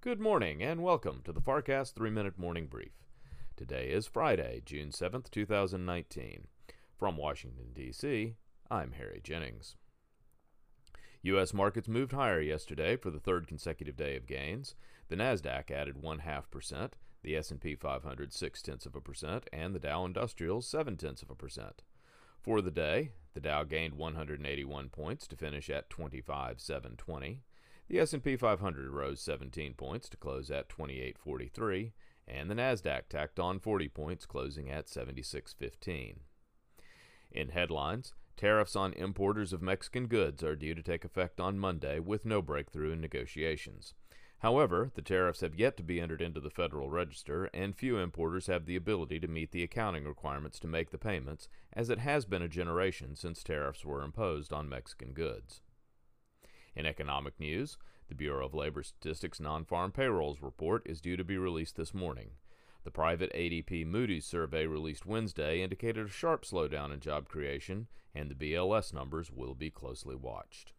Good morning and welcome to the FarrCast 3 Minute Morning Brief. Today is Friday, June 7th, 2019. From Washington, D.C., I'm Harry Jennings. U.S. markets moved higher yesterday for the third consecutive day of gains. The Nasdaq added one half percent, the S&P 500 six tenths of a percent, and the Dow Industrials seven tenths of a percent. For the day, the Dow gained 181 points to finish at 25,720. The S&P 500 rose 17 points to close at 2843, and the Nasdaq tacked on 40 points closing at 7615. In headlines, tariffs on importers of Mexican goods are due to take effect on Monday with no breakthrough in negotiations. However, the tariffs have yet to be entered into the Federal Register, and few importers have the ability to meet the accounting requirements to make the payments, as it has been a generation since tariffs were imposed on Mexican goods. In economic news, the Bureau of Labor Statistics non farm payrolls report is due to be released this morning. The private ADP Moody's survey released Wednesday indicated a sharp slowdown in job creation, and the BLS numbers will be closely watched.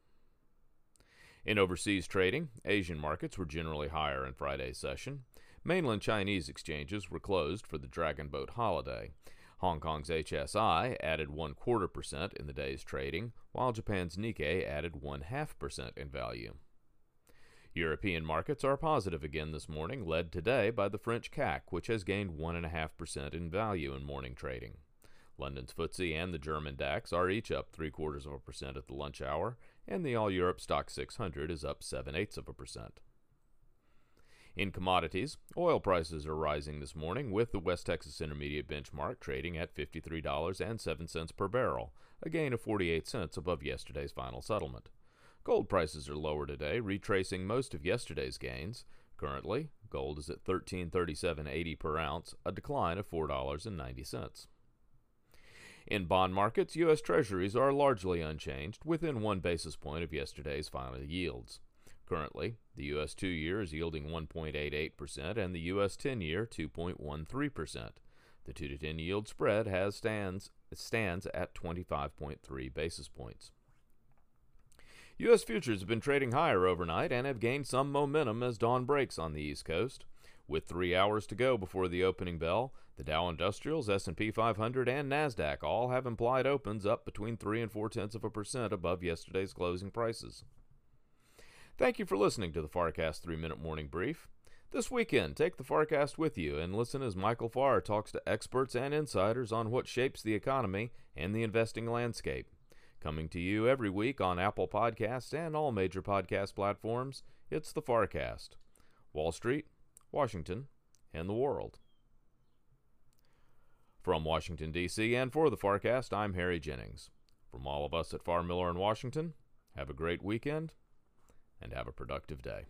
In overseas trading, Asian markets were generally higher in Friday's session. Mainland Chinese exchanges were closed for the Dragon Boat holiday. Hong Kong's HSI added one quarter percent in the day's trading, while Japan's Nikkei added one half percent in value. European markets are positive again this morning, led today by the French CAC, which has gained 1.5% in value in morning trading. London's FTSE and the German DAX are each up three quarters of a percent at the lunch hour, and the All Europe Stoxx 600 is up seven eighths of a percent. In commodities, oil prices are rising this morning with the West Texas Intermediate benchmark trading at $53.07 per barrel, a gain of 48 cents above yesterday's final settlement. Gold prices are lower today, retracing most of yesterday's gains. Currently, gold is at 1337.80 per ounce, a decline of $4.90. In bond markets, U.S. Treasuries are largely unchanged, within one basis point of yesterday's final yields. Currently, the U.S. 2 year is yielding 1.88% and the U.S. 10 year 2.13%. The 2 to 10 yield spread has stands, stands at 25.3 basis points. U.S. futures have been trading higher overnight and have gained some momentum as dawn breaks on the East Coast. With three hours to go before the opening bell, the Dow Industrials, S&P 500, and Nasdaq all have implied opens up between three and four tenths of a percent above yesterday's closing prices. Thank you for listening to the FarrCast Three Minute Morning Brief. This weekend, take the FarrCast with you and listen as Michael Farr talks to experts and insiders on what shapes the economy and the investing landscape. Coming to you every week on Apple Podcasts and all major podcast platforms, it's the FarrCast. Wall Street, Washington, and the world. From Washington, D.C., and for the FarrCast, I'm Harry Jennings. From all of us at Farr Miller in Washington, have a great weekend and have a productive day.